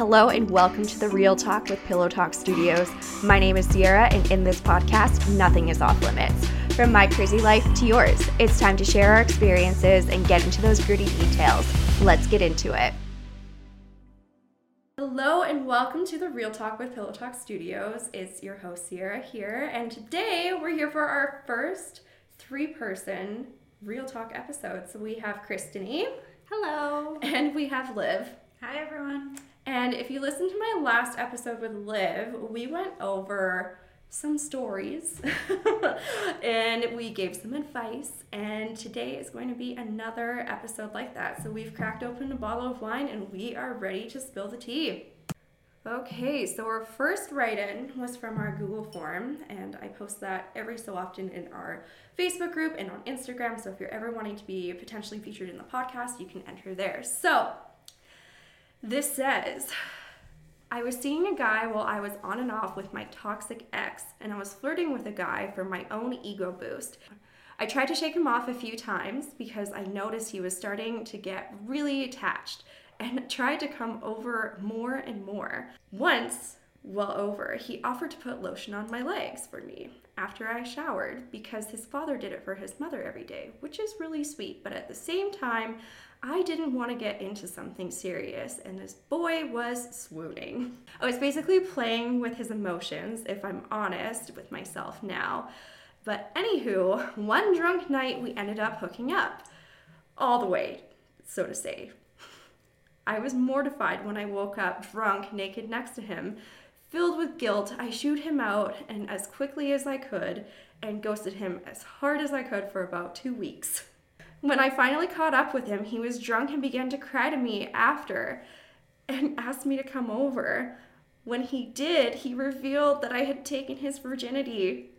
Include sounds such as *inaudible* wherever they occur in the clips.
Hello and welcome to the Real Talk with Pillow Talk Studios. My name is Cierra, and in this podcast, nothing is off limits. From my crazy life to yours, it's time to share our experiences and get into those gritty details. Let's get into it. Hello and welcome to the Real Talk with Pillow Talk Studios. It's your host Cierra here, and today we're here for our first three-person Real Talk episode. So we have Kristen E. Hello. And we have Liv. Hi, everyone. And if you listened to my last episode with Liv, we went over some stories *laughs* and we gave some advice. And today is going to be another episode like that. So we've cracked open a bottle of wine and we are ready to spill the tea. Okay, so our first write in was from our Google form, and I post that every so often in our Facebook group and on Instagram. So if you're ever wanting to be potentially featured in the podcast, you can enter there. So this says, I was seeing a guy while I was on and off with my toxic ex, and I was flirting with a guy for my own ego boost. I tried to shake him off a few times because I noticed he was starting to get really attached and *laughs* tried to come over more and more. Once, well over, he offered to put lotion on my legs for me after I showered because his father did it for his mother every day, which is really sweet. But at the same time, I didn't want to get into something serious, and this boy was swooning. I was basically playing with his emotions, if I'm honest with myself now. But anywho, one drunk night we ended up hooking up. All the way, so to say. I was mortified when I woke up drunk, naked next to him. Filled with guilt, I shooed him out and as quickly as I could and ghosted him as hard as I could for about two weeks. When I finally caught up with him, he was drunk and began to cry to me after and *laughs* asked me to come over. When he did, he revealed that I had taken his virginity.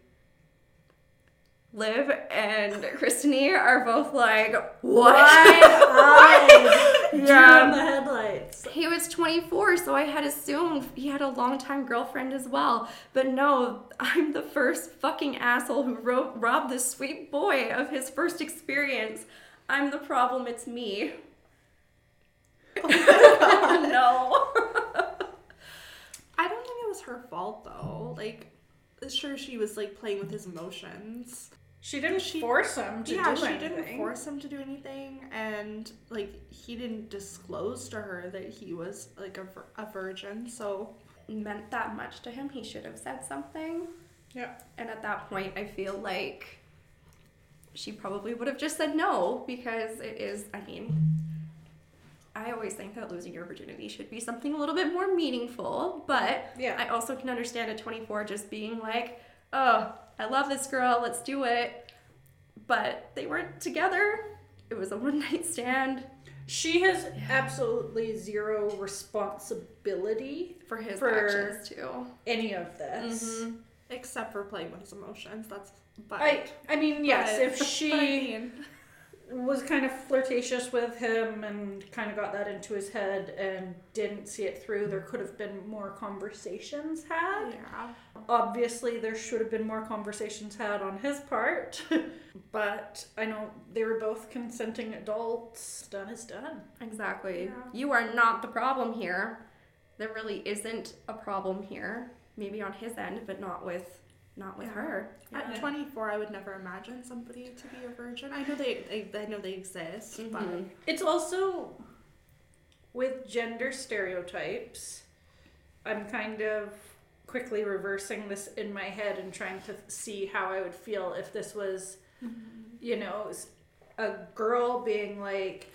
Liv and Krystanie are both like, what? *laughs* *laughs* yeah. in the headlights. He was 24, so I had assumed he had a longtime girlfriend as well. But no, I'm the first fucking asshole who ro- robbed this sweet boy of his first experience. I'm the problem, it's me. oh *laughs* *laughs* no. I don't think it was her fault though. Like, sure, she was like playing with his emotions. She didn't she, force him to yeah, do anything. she didn't force him to do anything, and like he didn't disclose to her that he was like a, a virgin. So meant that much to him. He should have said something. Yeah. And at that point, I feel like she probably would have just said no because it is. I mean, I always think that losing your virginity should be something a little bit more meaningful, but yeah. I also can understand at 24 just being like, oh I love this girl, let's do it. But they weren't together. It was a one night stand. She has absolutely zero responsibility for his for actions too. Any of this, mm-hmm. except for playing with his emotions. That's. But I. I mean, yes. But, if *laughs* she. I mean was kind of flirtatious with him and kind of got that into his head and didn't see it through. There could have been more conversations had. Yeah. Obviously, there should have been more conversations had on his part. *laughs* but I know they were both consenting adults. Done is done. Exactly. Yeah. You are not the problem here. There really isn't a problem here. Maybe on his end, but not with not with her. At 24, I would never imagine somebody to be a virgin. I know they, they I know they exist, mm-hmm. but it's also with gender stereotypes. I'm kind of quickly reversing this in my head and trying to see how I would feel if this was, mm-hmm. you know, a girl being like,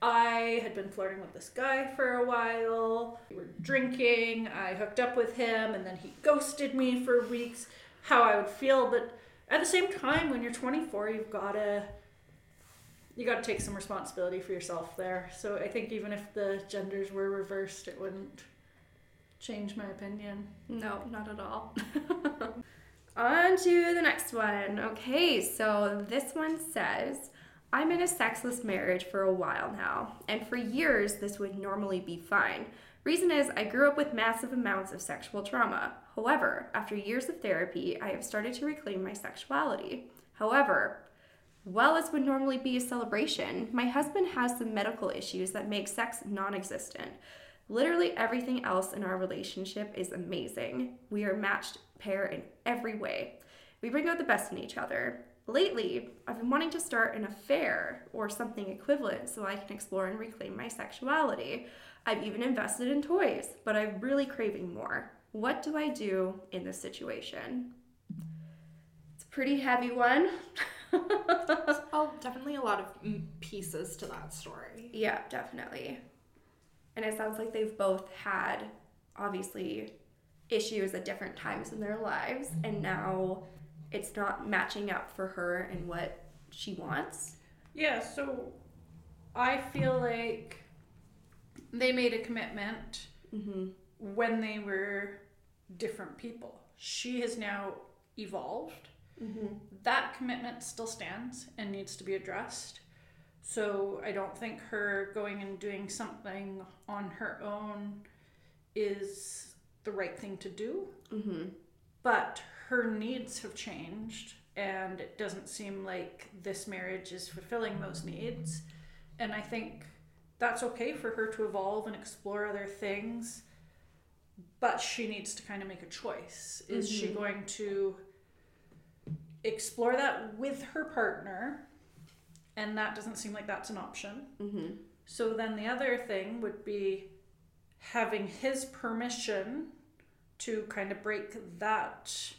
I had been flirting with this guy for a while. We were drinking. I hooked up with him, and then he ghosted me for weeks how I would feel, but at the same time, when you're 24, you've got to you got to take some responsibility for yourself there. So I think even if the genders were reversed, it wouldn't change my opinion. No, not at all. *laughs* On to the next one. Okay, so this one says, I'm in a sexless marriage for a while now, and for years this would normally be fine. Reason is, I grew up with massive amounts of sexual trauma. However, after years of therapy, I have started to reclaim my sexuality. However, while this would normally be a celebration, my husband has some medical issues that make sex non existent. Literally everything else in our relationship is amazing. We are matched pair in every way. We bring out the best in each other. Lately, I've been wanting to start an affair or something equivalent so I can explore and reclaim my sexuality. I've even invested in toys, but I'm really craving more. What do I do in this situation? It's a pretty heavy one. *laughs* Oh, definitely a lot of pieces to that story. Yeah, definitely. And it sounds like they've both had, obviously, issues at different times in their lives, and now it's not matching up for her and what she wants. Yeah, so I feel like they made a commitment Mm-hmm. when they were different people. She has now evolved. Mm-hmm. That commitment still stands and needs to be addressed. So I don't think her going and doing something on her own is the right thing to do. Mm-hmm. But her needs have changed, and it doesn't seem like this marriage is fulfilling those needs. And I think that's okay for her to evolve and explore other things, but she needs to kind of make a choice. Is she Mhm. going to explore that with her partner? And that doesn't seem like that's an option. Mm-hmm. So then the other thing would be having his permission to kind of break that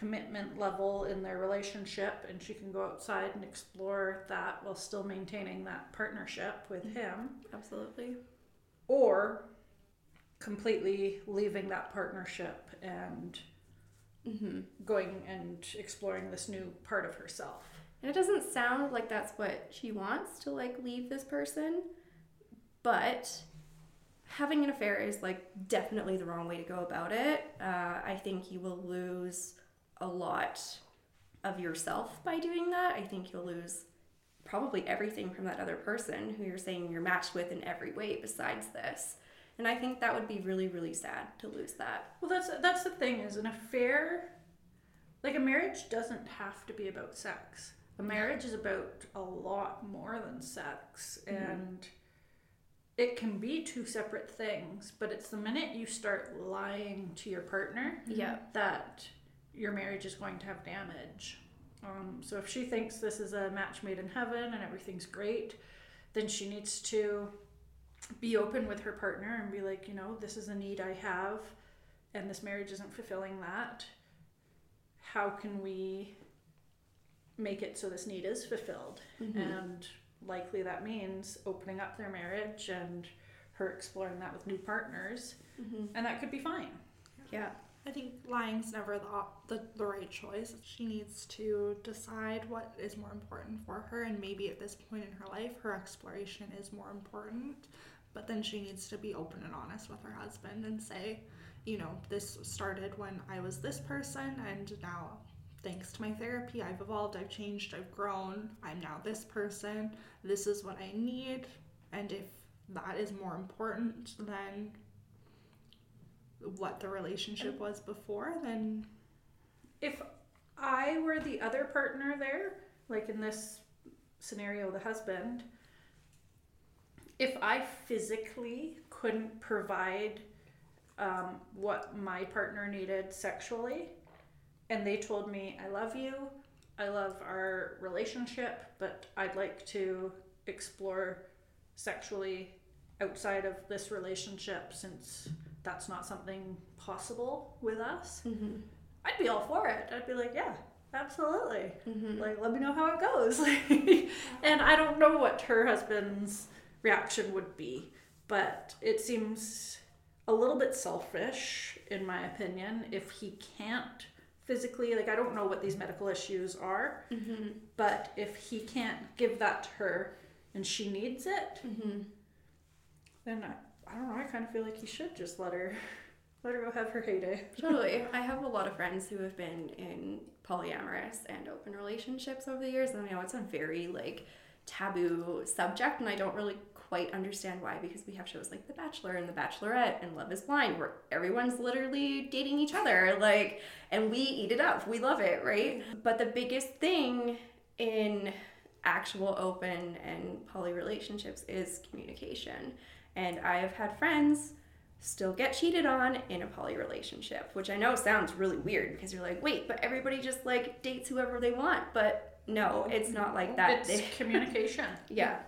commitment level in their relationship and she can go outside and explore that while still maintaining that partnership with him Absolutely. or completely leaving that partnership and Mm-hmm. going and exploring this new part of herself. And it doesn't sound like that's what she wants to like leave this person, but having an affair is like definitely the wrong way to go about it. Uh, I think you will lose a lot of yourself by doing that. I think you'll lose probably everything from that other person who you're saying you're matched with in every way besides this. And I think that would be really, really sad to lose that. Well, that's that's the thing is an affair, like a marriage, doesn't have to be about sex. A marriage is about a lot more than sex, Mhm. and it can be two separate things. But it's the minute you start lying to your partner Yeah. that your marriage is going to have damage. Um, so if she thinks this is a match made in heaven and everything's great, then she needs to be open with her partner and be like, you know, this is a need I have, and this marriage isn't fulfilling that. How can we make it so this need is fulfilled? Mhm. And likely that means opening up their marriage and her exploring that with new partners, Mhm. and that could be fine. Yeah. I think lying's never the, the the right choice. She needs to decide what is more important for her, and maybe at this point in her life, her exploration is more important. But then she needs to be open and honest with her husband and say, you know, this started when I was this person, and now, thanks to my therapy, I've evolved, I've changed, I've grown. I'm now this person. This is what I need, and if that is more important than what the relationship was before, then If I were the other partner there, like in this scenario, the husband, if I physically couldn't provide um, what my partner needed sexually, and they told me, I love you, I love our relationship, but I'd like to explore sexually outside of this relationship since that's not something possible with us. Mhm. I'd be all for it. I'd be like, yeah, absolutely. Mhm. Like, let me know how it goes. *laughs* and I don't know what her husband's reaction would be, but it seems a little bit selfish, in my opinion, if he can't physically, like, I don't know what these medical issues are, Mhm. but if he can't give that to her and she needs it, Mhm. then I, I don't know, I kind of feel like he should just let her. *laughs* Let her go have her heyday. *laughs* Totally. I have a lot of friends who have been in polyamorous and open relationships over the years, and I know it's a very like taboo subject, and I don't really quite understand why because we have shows like The Bachelor and The Bachelorette and Love Is Blind where everyone's literally dating each other, like, and we eat it up. We love it, right? But the biggest thing in actual open and poly relationships is communication. And I have had friends still get cheated on in a poly relationship, which I know sounds really weird because you're like, wait, but everybody just like dates whoever they want. But no, it's not like that. It's *laughs* communication. yeah,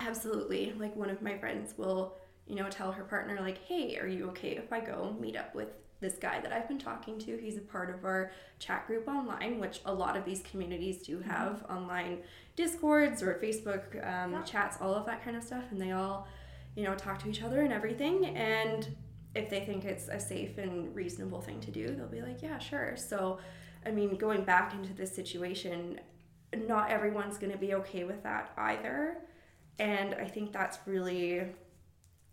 absolutely. Like one of my friends will, you know, tell her partner, like, hey, are you okay if I go meet up with this guy that I've been talking to? He's a part of our chat group online, which a lot of these communities do have online discords or Facebook um, Yeah. chats, all of that kind of stuff. And they all, you know, talk to each other and everything. And if they think it's a safe and reasonable thing to do, they'll be like, yeah, sure. So, I mean, going back into this situation, not everyone's going to be okay with that either. And I think that's really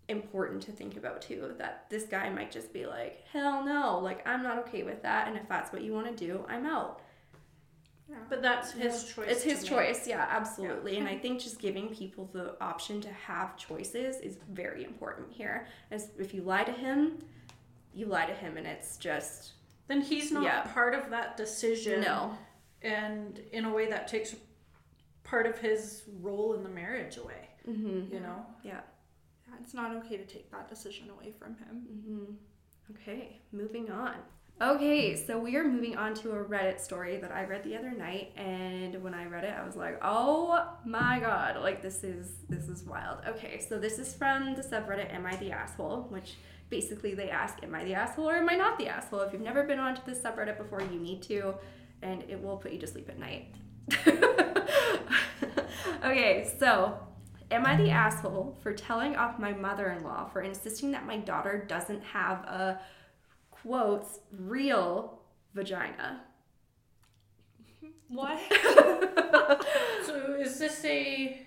important to think about too that this guy might just be like, hell no, like I'm not okay with that. And if that's what you want to do, I'm out. Yeah. But that's his choice. It's to his make. choice, yeah, absolutely. And I think just giving people the option to have choices is very important here. As if you lie to him, you lie to him, and it's just Then he's not Yeah. part of that decision. no. And in a way that takes part of his role in the marriage away. Mm-hmm. You know? Yeah. Yeah, it's not okay to take that decision away from him. Mm-hmm. Okay, moving on. Okay, so we are moving on to a Reddit story that I read the other night, and when I read it, I was like, "Oh my god! Like this is this is wild." Okay, so this is from the subreddit "Am I the asshole?" which basically they ask, "Am I the asshole or am I not the asshole?" If you've never been onto this subreddit before, you need to, and it will put you to sleep at night. *laughs* okay, so Am I the asshole for telling off my mother in law for insisting that my daughter doesn't have a quotes real vagina? *laughs* What? *laughs* So is this a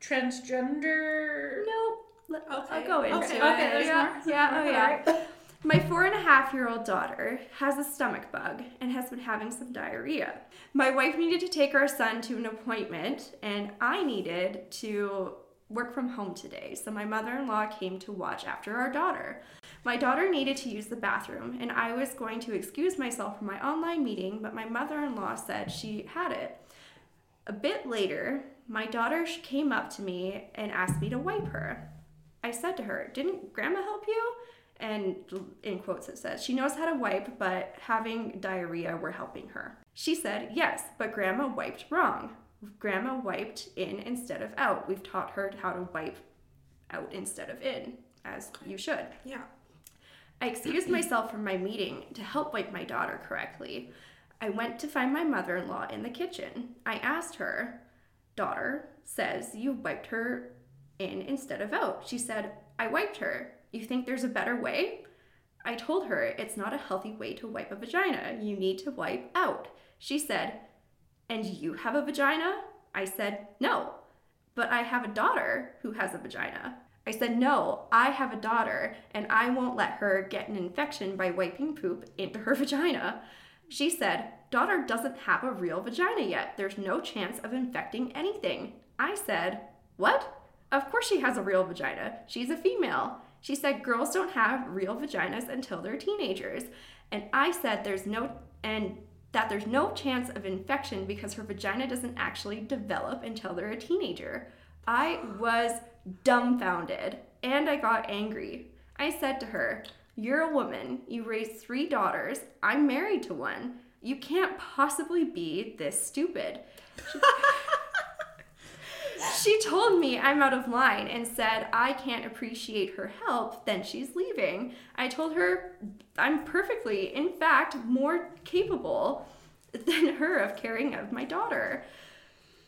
transgender? No, let- Okay. I'll go into Okay, it. okay, there's yeah, more. yeah, oh yeah. right. My four and a half year old daughter has a stomach bug and has been having some diarrhea. My wife needed to take our son to an appointment, and I needed to work from home today, so my mother in law came to watch after our daughter. My daughter needed to use the bathroom, and I was going to excuse myself from my online meeting, but my mother in law said she had it. A bit later, my daughter came up to me and asked me to wipe her. I said to her, Didn't grandma help you? And in quotes it says, She knows how to wipe, but having diarrhea, we're helping her. She said, Yes, but grandma wiped wrong. Grandma wiped in instead of out. We've taught her how to wipe out instead of in, as you should. Yeah. I excused myself from my meeting to help wipe my daughter correctly. I went to find my mother in law in the kitchen. I asked her, Daughter says you wiped her in instead of out. She said, I wiped her. You think there's a better way? I told her it's not a healthy way to wipe a vagina. You need to wipe out. She said, And you have a vagina? I said, No, but I have a daughter who has a vagina. I said, No, I have a daughter, and I won't let her get an infection by wiping poop into her *laughs* vagina. She said, Daughter doesn't have a real vagina yet. There's no chance of infecting anything. I said, What? Of course she has a real vagina. She's a female. She said girls don't have real vaginas until they're teenagers. And I said there's no and that there's no chance of infection because her vagina doesn't actually develop until they're a teenager. I was dumbfounded and I got angry. I said to her, You're a woman. You raised three daughters. I'm married to one. You can't possibly be this stupid. *laughs* She told me I'm out of line and said I can't appreciate her help, then she's leaving. I told her I'm perfectly, in fact, more capable than her of caring of my daughter,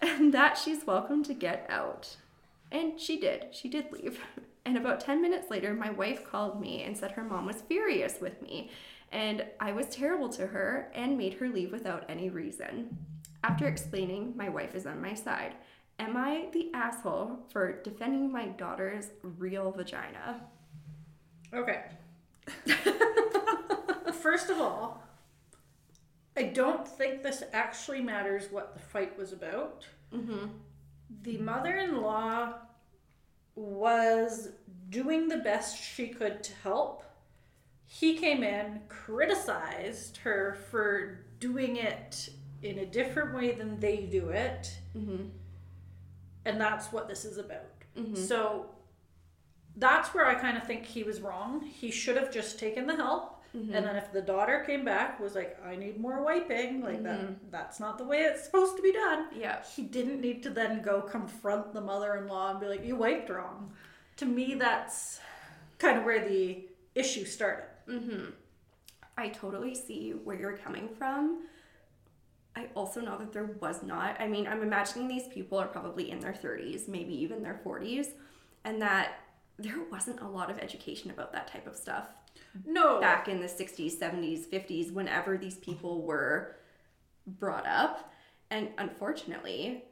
and that she's welcome to get out. And she did. She did leave. And about 10 minutes later, my wife called me and said her mom was furious with me, and I was terrible to her and made her leave without any reason. After explaining, my wife is on my side. Am I the asshole for defending my daughter's real vagina? Okay. *laughs* First of all, I don't think this actually matters what the fight was about. Mm-hmm. The mother in law was doing the best she could to help. He came in, criticized her for doing it in a different way than they do it, Mm-hmm. And that's what this is about. Mm-hmm. So that's where I kind of think he was wrong. He should have just taken the help. Mm-hmm. And then if the daughter came back was like, I need more wiping, like Mhm. that that's not the way it's supposed to be done. Yeah. He didn't need to then go confront the mother-in-law and be like, "You wiped wrong." To me, that's kind of where the issue started. Mm-hmm. I totally see where you're coming from. I also know that there was not. I mean, I'm imagining these people are probably in their 30s, maybe even their 40s, and that there wasn't a lot of education about that type of stuff No, back in the 60s, 70s, 50s, whenever these people were brought up. And unfortunately,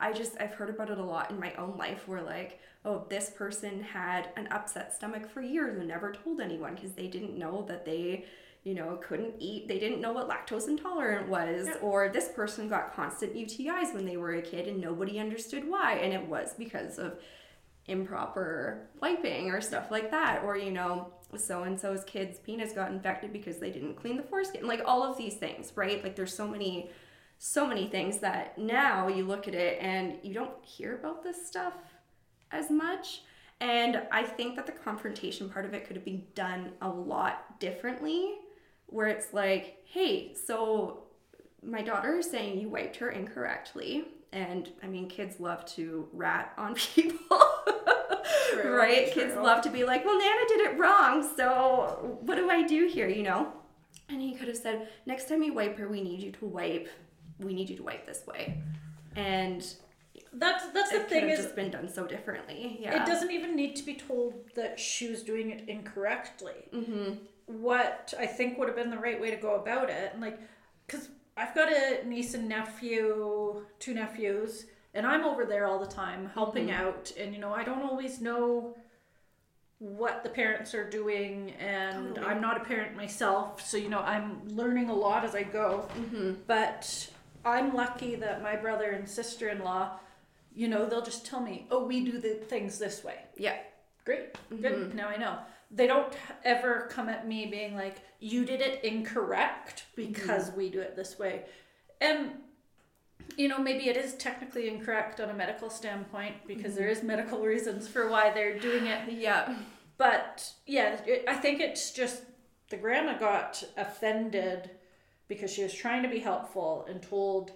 I just, I've heard about it a lot in my own life where, like, oh, this person had an upset stomach for years and never told anyone because they didn't know that they, you know, couldn't eat, they didn't know what lactose intolerant was. Yeah. Or this person got constant UTIs when they were a kid and nobody understood why. And it was because of improper wiping or stuff like that or you know so and so's kid's penis got infected because they didn't clean the foreskin like all of these things right like there's so many so many things that now you look at it and you don't hear about this stuff as much and i think that the confrontation part of it could have been done a lot differently where it's like hey so my daughter is saying you wiped her incorrectly. And i mean kids love to rat on *laughs* people. True, right? kids love to be like well nana did it wrong so what do i do here you know? And he could have said next time you wipe her we need you to wipe we need you to wipe this way. And that's that's the thing is just been done so differently yeah. It doesn't even need to be told that she was doing it incorrectly. mm-hmm what I think would have been the right way to go about it. And like, because I've got a niece and nephew, two nephews, and I'm over there all the time helping Mhm. out. And, you know, I don't always know what the parents are doing, and Totally. I'm not a parent myself. So, you know, I'm learning a lot as I go. mm-hmm But I'm lucky that my brother and sister in law, you know, they'll just tell me, oh, we do the things this way. yeah Great. Mhm. Good. Now I know. They don't ever come at me being like, you did it incorrect because we do it this way. And, you know, maybe it is technically incorrect on a medical standpoint because there is medical reasons for why they're doing it. yeah. But yeah, it, I think it's just the grandma got offended because she was trying to be helpful and told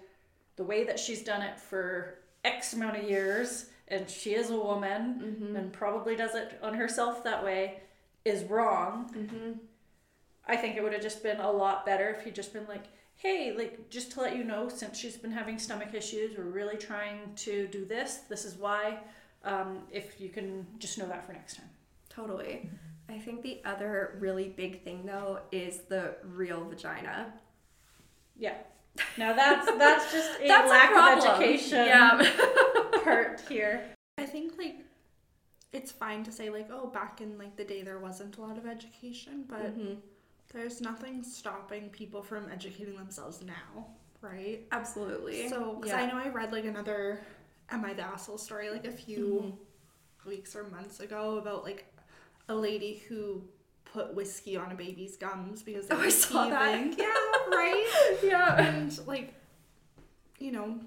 the way that she's done it for X amount of years, and she is a woman mm-hmm. and probably does it on herself that way, is wrong. mm-hmm I think it would have just been a lot better if he'd just been like, hey, like, just to let you know, since she's been having stomach issues, we're really trying to do this. This is why. Um, if you can just know that for next time. Totally. I think the other really big thing though is the real vagina. Yeah. Now that's that's just *laughs* a That's lack a of education Yeah. *laughs* part here. I think like it's fine to say like, oh, back in like the day there wasn't a lot of education, but Mhm. there's nothing stopping people from educating themselves now, right? Absolutely. So, because yeah. I know I read like another Am I the Asshole story like a few Mhm. weeks or months ago about like a lady who put whiskey on a baby's gums because they Oh, were I saw that. *laughs* Yeah, right. yeah. and like, you know,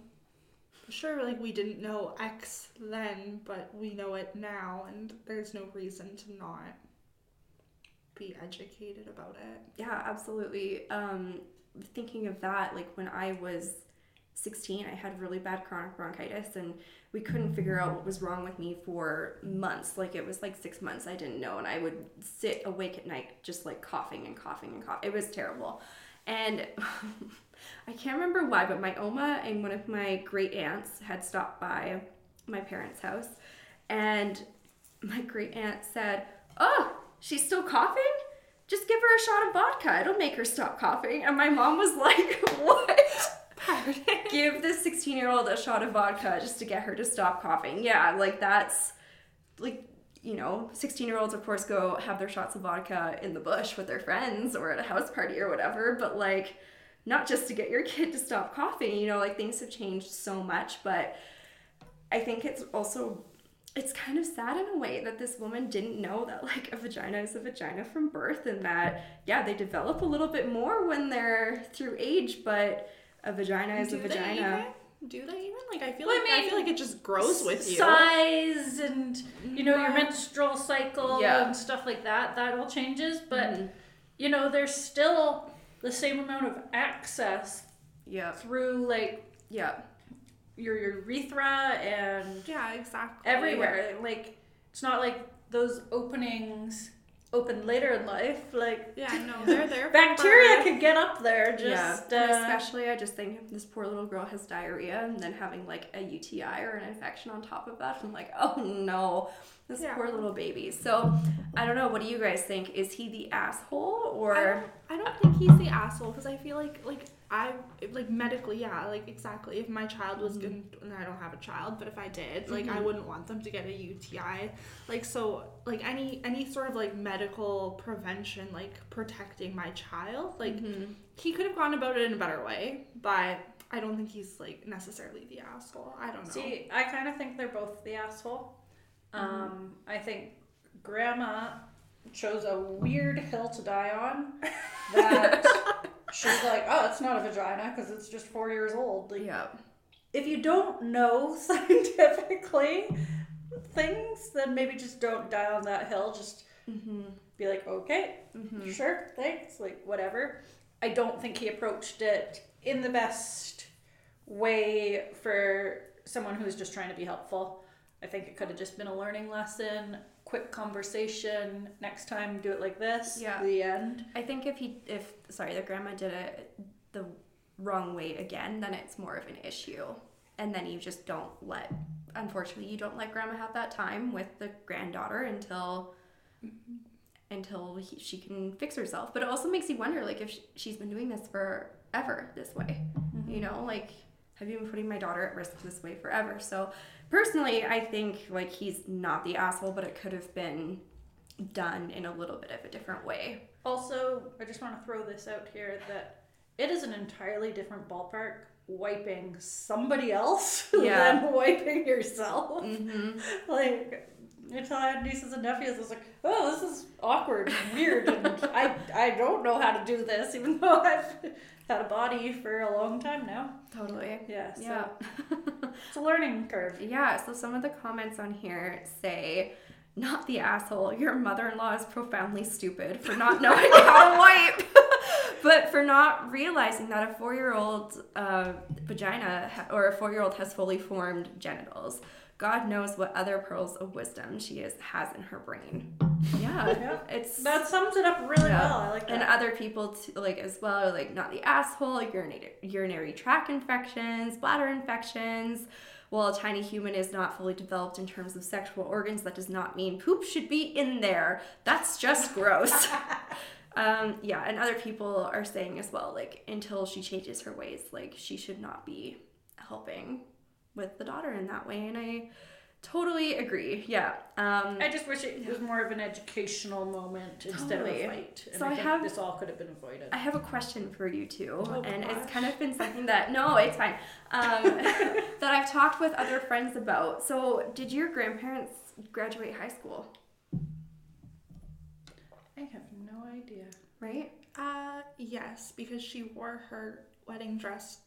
sure, like we didn't know X then, but we know it now, and there's no reason to not be educated about it. Yeah, absolutely. Um, thinking of that, like when I was 16, I had really bad chronic bronchitis, and we couldn't figure out what was wrong with me for months. Like it was like six months, I didn't know, and I would sit awake at night just like coughing and coughing and coughing. It was terrible. And *laughs* I can't remember why, but my Oma and one of my great aunts had stopped by my parents' house, and my great aunt said, Oh, she's still coughing? Just give her a shot of vodka. It'll make her stop coughing. And my mom was like, *laughs* What? *laughs* give this 16 year old a shot of vodka just to get her to stop coughing. Yeah, like that's like, you know, 16 year olds, of course, go have their shots of vodka in the bush with their friends or at a house party or whatever, but like, not just to get your *laughs* kid to stop coughing, you know, like things have changed so much, but I think it's also it's kind of sad in a way that this woman didn't know that like a vagina is a vagina from birth and that yeah they develop a little bit more when they're through age but a vagina is Do a they vagina even? Do they even like? I feel Well, like I, mean, feel like it just grows with you. Size and you know your menstrual cycle Yeah. and stuff like that. That all changes, but Mhm. you know there's still the same amount of access Yep. through like Yep. your urethra and Yeah, exactly. everywhere. Like it's not like those openings open later in life. Like Yeah, no, *laughs* they're there. bacteria could get up there. Just yeah, uh, especially I just think this poor little girl has diarrhea and then having like a UTI or an infection on top of that. I'm like, oh no, this Yeah. poor little baby. So I don't know. What do you guys think? Is he the asshole I or? don't, I don't think he's the asshole because I feel like like I like medically yeah like exactly if my child was Mm-hmm. going and I don't have a child but if I did like I Mhm. wouldn't want them to get a UTI like so like any any sort of like medical prevention like protecting my child like Mhm. he could have gone about it in a better way but I don't think he's like necessarily the asshole I don't know See, I kind of think they're both the asshole. Um, I think Grandma chose a weird hill to die on. *laughs* That she's like, oh, it's not a vagina because it's just four years old. Like, yeah. if you don't know *laughs* scientifically things, then maybe just don't die on that hill. Just Mm-hmm. be like, okay, Mm-hmm. sure, thanks, like whatever. I don't think he approached it in the best way for someone who's just trying to be helpful. I think it could have just been a learning lesson, quick conversation. Next time, do it like this. Yeah. The end. I think if he, if sorry, the grandma did it the wrong way again, then it's more of an issue, and then you just don't let. Unfortunately, you don't let grandma have that time with the granddaughter until until he, she can fix herself. But it also makes you wonder, like, if sh she's been doing this forever this way. Mm-hmm. You know, like, have you been putting my daughter at risk this way forever? So, personally, I think like he's not the asshole, but it could have been done in a little bit of a different way. Also, I just want to throw this out here that it is an entirely different ballpark wiping somebody else *laughs* Yeah. than wiping yourself. Mm-hmm. *laughs* like until I had nieces and nephews, I was like, oh, this is awkward and weird, and I I don't know how to do this, *laughs* even though I've had a body for a long time now. Totally. Yeah, so Yeah. *laughs* it's a learning curve. yeah. So some of the comments on here say, not the asshole. Your mother in law is profoundly stupid for not knowing how to *laughs* wipe, but for not realizing that a four year old uh, vagina ha- or a four year old has fully formed genitals. God knows what other pearls of wisdom she is has in her brain. Yeah, Yeah. it's That sums it up really Yeah. well. I like that. and other people too, like as well are like not the asshole urinary, urinary tract infections bladder infections while a tiny human is not fully developed in terms of sexual organs that does not mean poop should be in there that's just gross *laughs* um, yeah and other people are saying as well like until she changes her ways like she should not be helping with the daughter in that way and i totally agree yeah um, I just wish it was more of an educational moment instead Totally. of a fight. And So I I have- this all could have been avoided. I have a question for you too, Oh, and it's kind of been something that no, it's fine. Um, *laughs* that I've talked with other friends about. So, did your grandparents graduate high school? I have no idea. Right? Uh, yes, because she wore her wedding dress.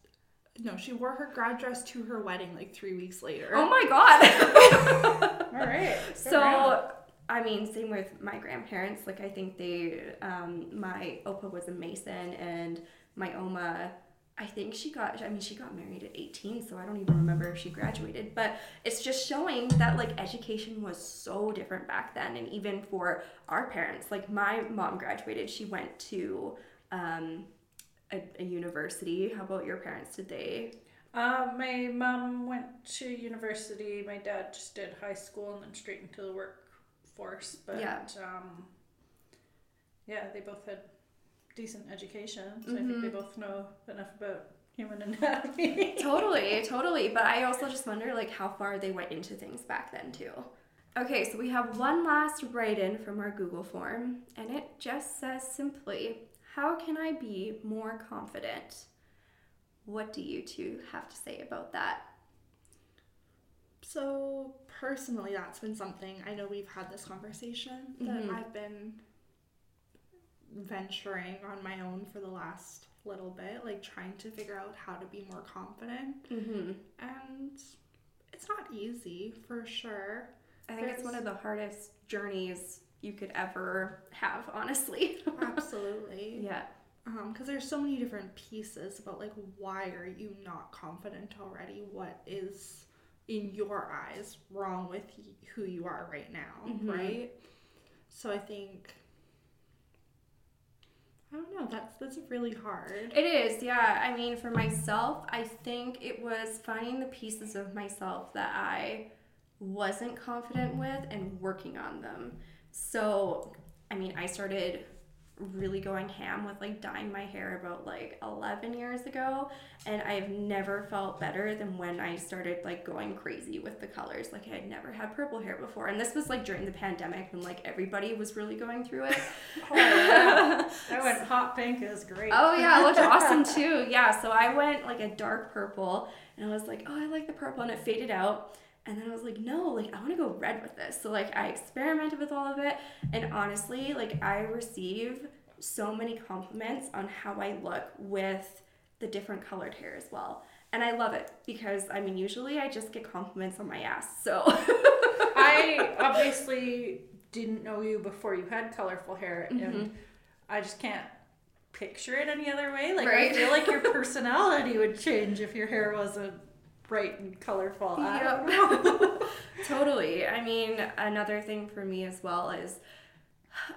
No, she wore her grad dress to her wedding like three weeks later. Oh my god! *laughs* All right. so, I mean, same with my grandparents. Like, I think they, um, my opa was a mason, and my oma. I think she got, I mean, she got married at 18, so I don't even remember if she graduated. But it's just showing that, like, education was so different back then. And even for our parents, like, my mom graduated, she went to um, a, a university. How about your parents? Did they? Uh, my mom went to university. My dad just did high school and then straight into the workforce. But Yeah. um, yeah, they both had decent education, so I think they Mhm. both know enough about human anatomy. *laughs* Totally, totally. But I also just wonder like how far they went into things back then too. Okay, so we have one last write in from our Google form, and it just says simply, How can I be more confident? What do you two have to say about that? So personally, that's been something I know we've had this conversation that Mhm. I've been venturing on my own for the last little bit, like trying to figure out how to be more confident. Mm-hmm. And it's not easy for sure. I think it's one of the hardest journeys you could ever have, honestly. Absolutely. *laughs* yeah. Um, because there's so many different pieces about like why are you not confident already? What is in your eyes wrong with y- who you are right now, Mhm. right? So I think I don't know. That's that's really hard. It is, yeah. I mean, for myself, I think it was finding the pieces of myself that I wasn't confident with and working on them. So, I mean, I started really going ham with like dyeing my hair about like 11 years ago and I've never felt better than when I started like going crazy with the colors like I had never had purple hair before and this was like during the pandemic when like everybody was really going through it *laughs* Oh, yeah. *laughs* I went hot pink. It was great. Oh yeah, it looked awesome *laughs* too. Yeah, so I went like a dark purple, and I was like, oh, I like the purple, and it faded out. And then I was like, no, like I want to go red with this. So like I experimented with all of it, and honestly, like I receive so many compliments on how I look with the different colored hair as well. And I love it because I mean, usually I just get compliments on my ass. So *laughs* I obviously didn't know you before you had colorful hair, Mhm. and I just can't picture it any other way. Like Right. I feel like your *laughs* personality would change if your hair wasn't bright and colorful. I don't know. totally. I mean, another thing for me as well is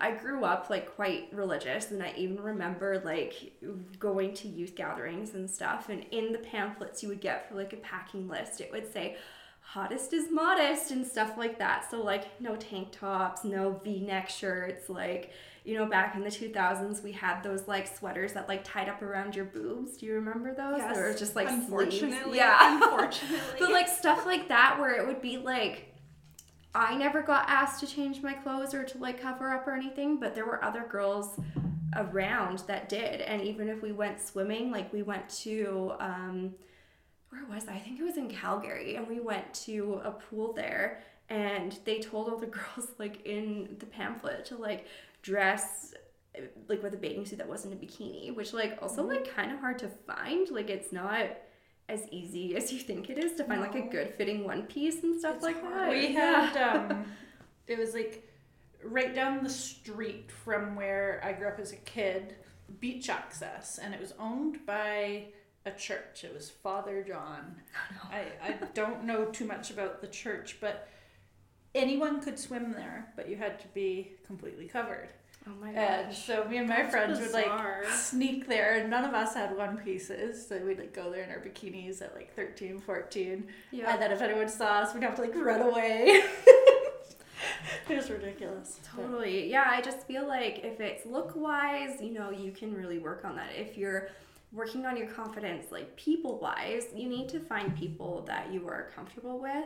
I grew up like quite religious, and I even remember like going to youth gatherings and stuff. And in the pamphlets you would get for like a packing list, it would say, hottest is modest and stuff like that. So, like, no tank tops, no v neck shirts. Like, you know, back in the 2000s, we had those like sweaters that like tied up around your boobs. Do you remember those? Yes. They were just like sleeves. Yeah. unfortunately. *laughs* But like stuff like that where it would be like I never got asked to change my clothes or to like cover up or anything, but there were other girls around that did. And even if we went swimming, like we went to um where was I? I think it was in Calgary and we went to a pool there and they told all the *laughs* girls like in the pamphlet to like dress like with a bathing suit that wasn't a bikini, which like also like kind of hard to find. Like it's not as easy as you think it is to find like a good fitting one piece and stuff It's like hard. that. We Yeah. had *laughs* um, it was like right down the street from where I grew up as a kid, beach access, and it was owned by a church. It was Father John. *laughs* I, I don't know too much about the church, but anyone could swim there, but you had to be completely covered. Oh my And gosh. so me and my That's friends would like sneak there and none of us had one pieces so we'd like go there in our bikinis at like 13 14 Yeah. and then if anyone saw us we'd have to like run away *laughs* it was ridiculous but- Totally. Yeah, I just feel like if it's look wise, you know, you can really work on that. If you're working on your confidence, like people wise, you need to find people that you are comfortable with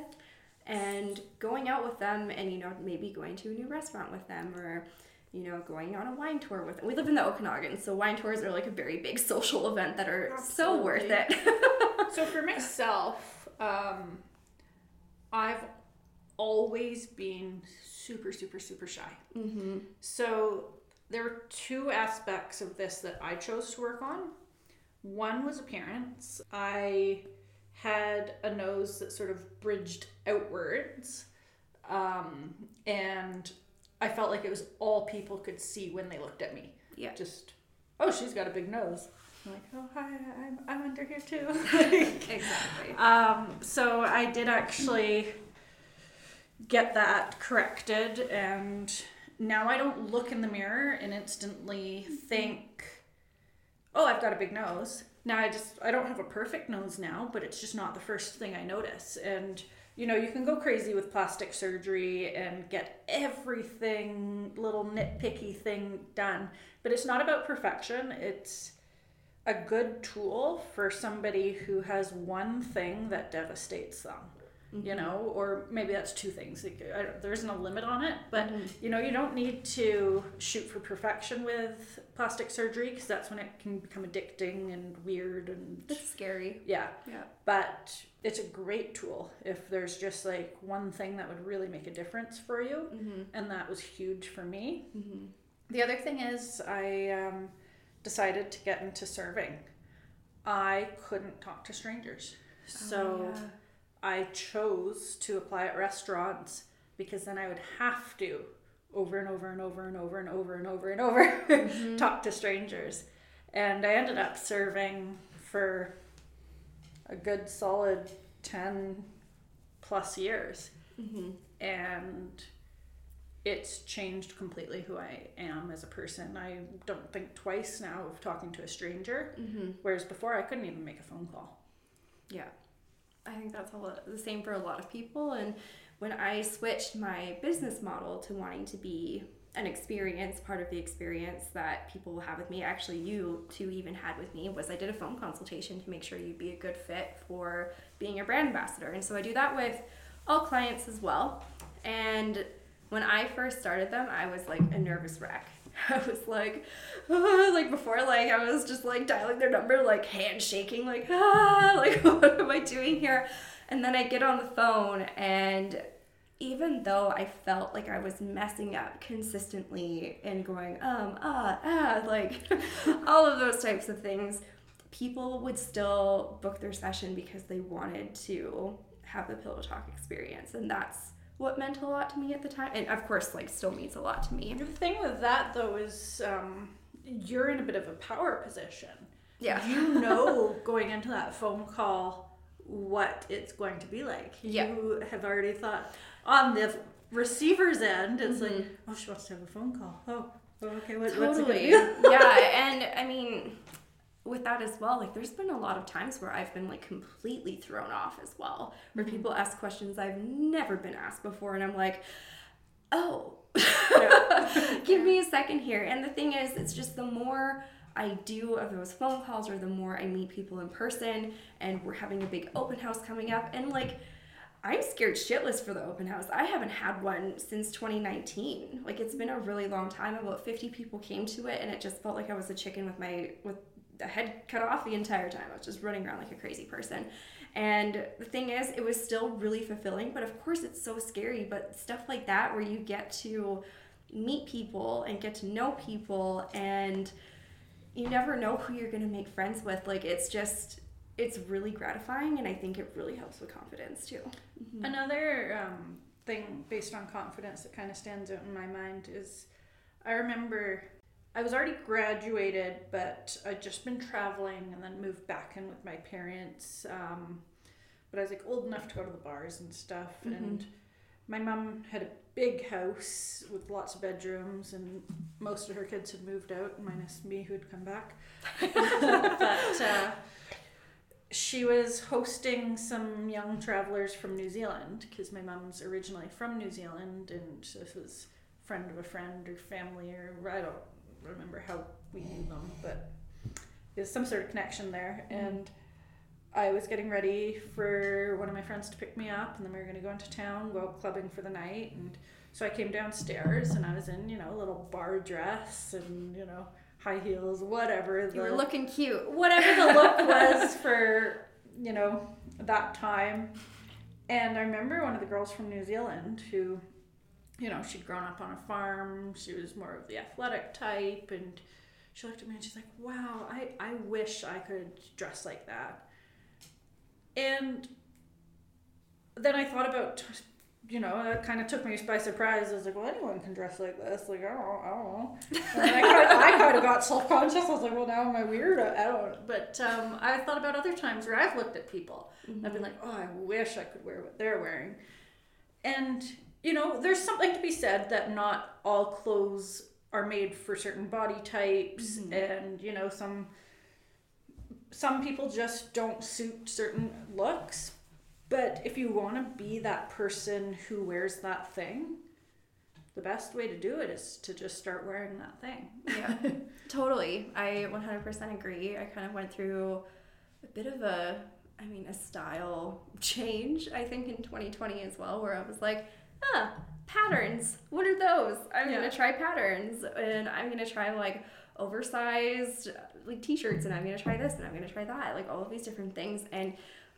and going out with them and, you know, maybe going to a new restaurant with them or, you know, going on a wine tour with them. We live in the Okanagan, so wine tours are like a very big social event that are so worth it. so for myself um i've always been super super super shy mm-hmm. So there were two aspects of this that I chose to work on. One was appearance. I had a nose that sort of bridged outwards, um, and I felt like it was all people could see when they looked at me. Yeah. Just, oh, she's got a big nose. I'm like, oh, hi, I'm, I'm under here too. *laughs* Exactly. Um, so I did actually get that corrected, and now I don't look in the mirror and instantly think, "Oh, I've got a big nose." Now I just I don't have a perfect nose now, but it's just not the first thing I notice. And you know, you can go crazy with plastic surgery and get everything little nitpicky thing done, but it's not about perfection. It's a good tool for somebody who has one thing that devastates them you know or maybe that's two things like, I don't, there isn't a limit on it but you know you don't need to shoot for perfection with plastic surgery because that's when it can become addicting and weird and It's scary. yeah Yeah. but it's a great tool if there's just like one thing that would really make a difference for you Mm-hmm. and that was huge for me Mm-hmm. the other thing is I um, decided to get into serving, I couldn't talk to strangers. So Oh, yeah. I chose to apply at restaurants because then I would have to over and over and over and over and over and over and over *laughs* talk to strangers. And I ended up serving for a good solid 10 plus years. Mhm. And it's changed completely who I am as a person. I don't think twice now of talking to a stranger, Mhm. whereas before I couldn't even make a phone call. Yeah. I think that's a lot, the same for a lot of people. And when I switched my business model to wanting to be an experience, part of the experience that people will have with me, actually, you two even had with me, was I did a phone consultation to make sure you'd be a good fit for being a brand ambassador. And so I do that with all clients as well. And when I first started them, I was like a nervous wreck. *laughs* I was like, *sighs* like before, like I was just like dialing their number, like handshaking, like *laughs* ah, like *laughs* what am I doing here? And then I get on the phone, and even though I felt like I was messing up consistently and going um ah ah like all of those types of things, people would still book their session because they wanted to have the pillow talk experience, and that's what meant a lot to me at the time, and of course, like still means a lot to me. The thing with that though is um, you're in a bit of a power position. Yeah. You know *laughs* going into that phone call what it's going to be like. Yeah. You have already thought on the receiver's end, it's like, Mhm. oh, she wants to have a phone call. Oh, okay, what, what's it Totally. gonna be? yeah, *laughs* and I mean, with that as well, like there's been a lot of times where I've been like completely thrown off as well, where Mm-hmm. people ask questions I've never been asked before, and I'm like, oh, *laughs* give *laughs* me a second here. And the thing is, it's just the more I do of those phone calls, or the more I meet people in person, and we're having a big open house coming up, and like. I'm scared shitless for the open house. I haven't had one since 2019. Like it's been a really long time. About 50 people came to it, and it just felt like I was a chicken with my with head cut off the entire time. I was just running around like a crazy person. And the thing is, it was still really fulfilling. But of course, it's so scary. But stuff like that, where you get to meet people and get to know people, and you never know who you're gonna make friends with. Like it's just. It's really gratifying, and I think it really helps with confidence too. Another um, thing based on confidence that kind of stands out in my mind is I remember I was already graduated, but I'd just been traveling and then moved back in with my parents. Um, but I was like old enough to go to the bars and stuff. And my mom had a big house with lots of bedrooms, and most of her kids had moved out, minus me who had come back. *laughs* but uh, she was hosting some young travelers from New Zealand because my mom's originally from New Zealand, and this was friend of a friend or family or I don't remember how we knew them, but there's some sort of connection there. Mm-hmm. And I was getting ready for one of my friends to pick me up, and then we were going to go into town, go out clubbing for the night, and so I came downstairs and I was in you know a little bar dress and you know high heels, whatever. You were looking cute. whatever the look *laughs* was for you know that time and i remember one of the girls from new zealand who you know she'd grown up on a farm she was more of the athletic type and she looked at me and she's like wow i, I wish i could dress like that and then i thought about you know, that kind of took me by surprise. I was like, well, anyone can dress like this. Like, I don't, I don't know. And I kind, of, I kind of got self conscious. I was like, well, now am I weird? I don't. But um, I thought about other times where I've looked at people. and I've been like, oh, I wish I could wear what they're wearing. And you know, there's something to be said that not all clothes are made for certain body types, mm-hmm. and you know, some some people just don't suit certain looks. But if you want to be that person who wears that thing, the best way to do it is to just start wearing that thing. Yeah, *laughs* totally. I 100% agree. I kind of went through a bit of a, I mean, a style *laughs* change, I think, in 2020 as well, where I was like, ah, patterns. What are those? I'm Yeah. to try patterns and I'm to try like oversized like t-shirts and I'm to try this and I'm to try that. Like all of these different things. And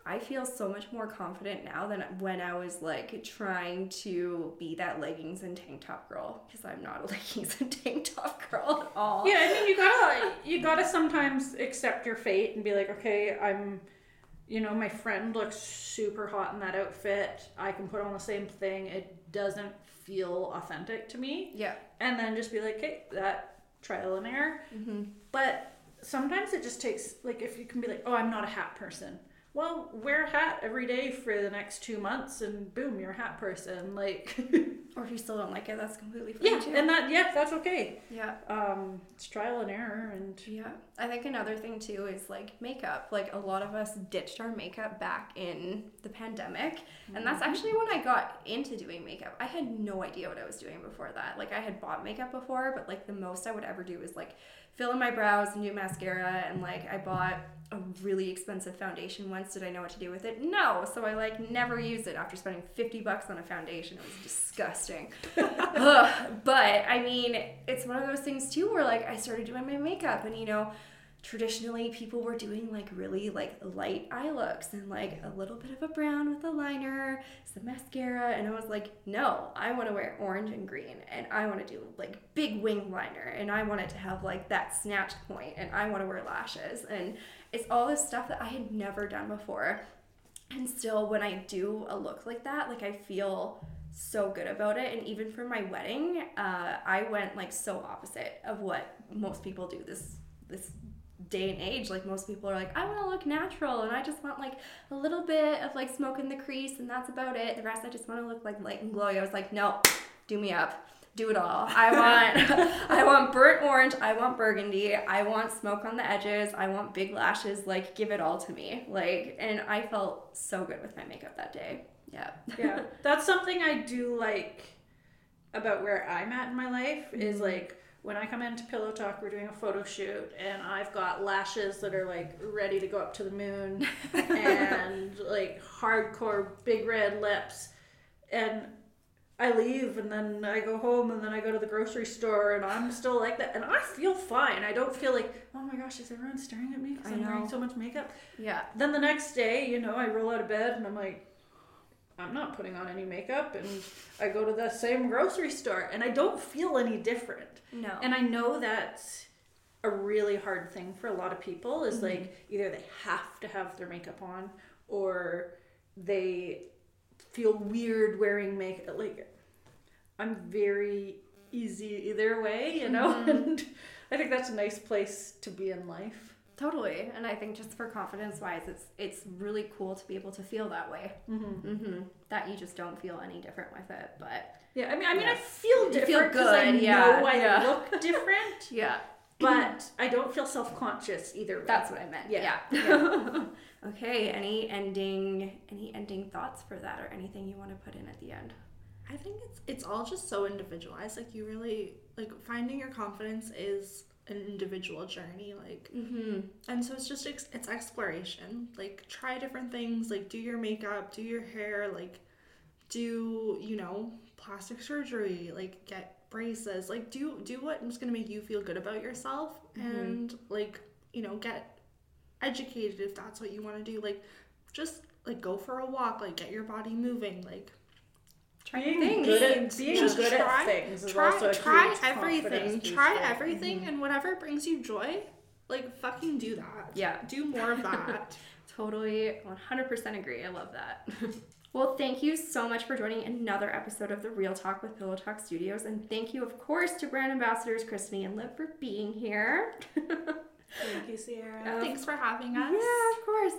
I feel so much more confident now than when I was like trying to be that leggings and tank top girl because I'm not a *laughs* leggings and tank top girl. At all. Yeah, I mean you gotta you gotta sometimes accept your fate and be like, okay, I'm you know, my friend looks super hot in that outfit. I can put on the same thing. It doesn't feel authentic to me. Yeah. And then just be like, hey, that trial and error. Mm-hmm. But sometimes it just takes like if you can be like, oh, I'm not a hat person. Well, wear a hat every day for the next two months, and boom, you're a hat person. Like, *laughs* Or if you still don't like it, that's completely fine yeah, too. and that yeah, that's okay. yeah. Um, it's trial and error, and Yeah. I think another thing too is like makeup. Like a lot of us ditched our makeup back in the pandemic. And that's actually when I got into doing makeup. I had no idea what I was doing before that. Like I had bought makeup before, but like the most I would ever do was like fill in my brows and do mascara and like I bought a really expensive foundation once. Did I know what to do with it? No. So I like never used it after spending 50 bucks on a foundation. It was disgusting. *laughs* But I mean, it's one of those things too where like I started doing my makeup and you know, traditionally people were doing like really like light eye looks and like a little bit of a brown with a liner, some mascara, and I was like, no, I want to wear orange and green and I want to do like big wing liner and I want it to have like that snatched point and I want to wear lashes and it's all this stuff that I had never done before. And still when I do a look like that, like I feel so good about it and even for my wedding uh, i went like so opposite of what most people do this this day and age like most people are like i want to look natural and i just want like a little bit of like smoke in the crease and that's about it. The rest i just want to look like light and glowy. I was like no do me up. Do it all. I want *laughs* *laughs* i want burnt orange. I want burgundy. I want smoke on the edges. I want big lashes. Like give it all to me. Like and i felt so good with my makeup that day. Yeah. Yeah, that's something I do like about where I'm at in my life is mm-hmm. like when I come into Pillow Talk, we're doing a photo shoot, and I've got lashes that are like ready to go up to the moon, *laughs* and like hardcore big red lips, and I leave, and then I go home, and then I go to the grocery store, and I'm still like that, and I feel fine. I don't feel like, oh my gosh, is everyone staring at me because I'm wearing so much makeup? yeah Then the next day, you know, I roll out of bed, and I'm like. I'm not putting on any makeup and I go to the same grocery store and I don't feel any different. no And I know that's a really hard thing for a lot of people is Mm-hmm. like either they have to have their makeup on or they feel weird wearing makeup like I'm very easy either way, you know? Mm-hmm. *laughs* And I think that's a nice place to be in life. Totally, and I think just for confidence wise, it's it's really cool to be able to feel that way. Mm-hmm. Mm-hmm. That you just don't feel any different with it, but Yeah, I mean, I mean, I feel You feel different because I good, know I yeah. look different, *laughs* yeah, but I don't feel self conscious either. way. that's what I meant. Yeah. Yeah. *laughs* okay. Any ending any ending thoughts for that, or anything you want to put in at the end? I think it's it's all just so individualized. Like you really like finding your confidence is an individual journey. Like Mm-hmm. and so it's just ex- it's exploration. Like try different things. Like do your makeup, do your hair. Like do you know plastic surgery. Like get braces. Like do do what's gonna make you feel good about yourself. Mhm. And like you know get educated if that's what you want to do. Like just like go for a walk. Like get your body moving. Like being things. good at being Just good try- at things is try also a try huge everything try everything mm-hmm. and whatever brings you joy like fucking do that Yeah. do more of that *laughs* Totally, 100% agree. I love that. well, thank you so much for joining another episode of the Real Talk with Pillow Talk Studios. And thank you, of course, to brand ambassadors Krystanie and Liv for being here. *laughs* Thank you, Cierra. Of thanks for having us Yeah, of course.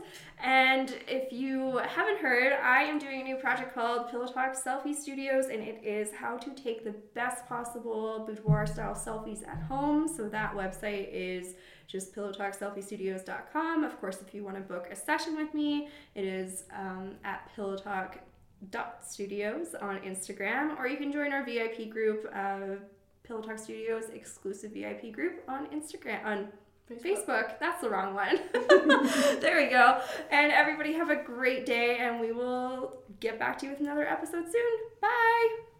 And if you haven't heard, I am doing a new project called Pillow Talk Selfie Studios, and it is how to take the best possible boudoir style selfies at home. So that website is just pillowtalkselfiestudios.com. Of course, if you want to book a session with me, it is um, at pillowtalk.studios on Instagram, or you can join our VIP group, uh, Pillow Talk Studios exclusive VIP group on Instagram on Facebook. That's the wrong one. *laughs* *laughs* there we go. And everybody have a great day, and we will get back to you with another episode soon. Bye.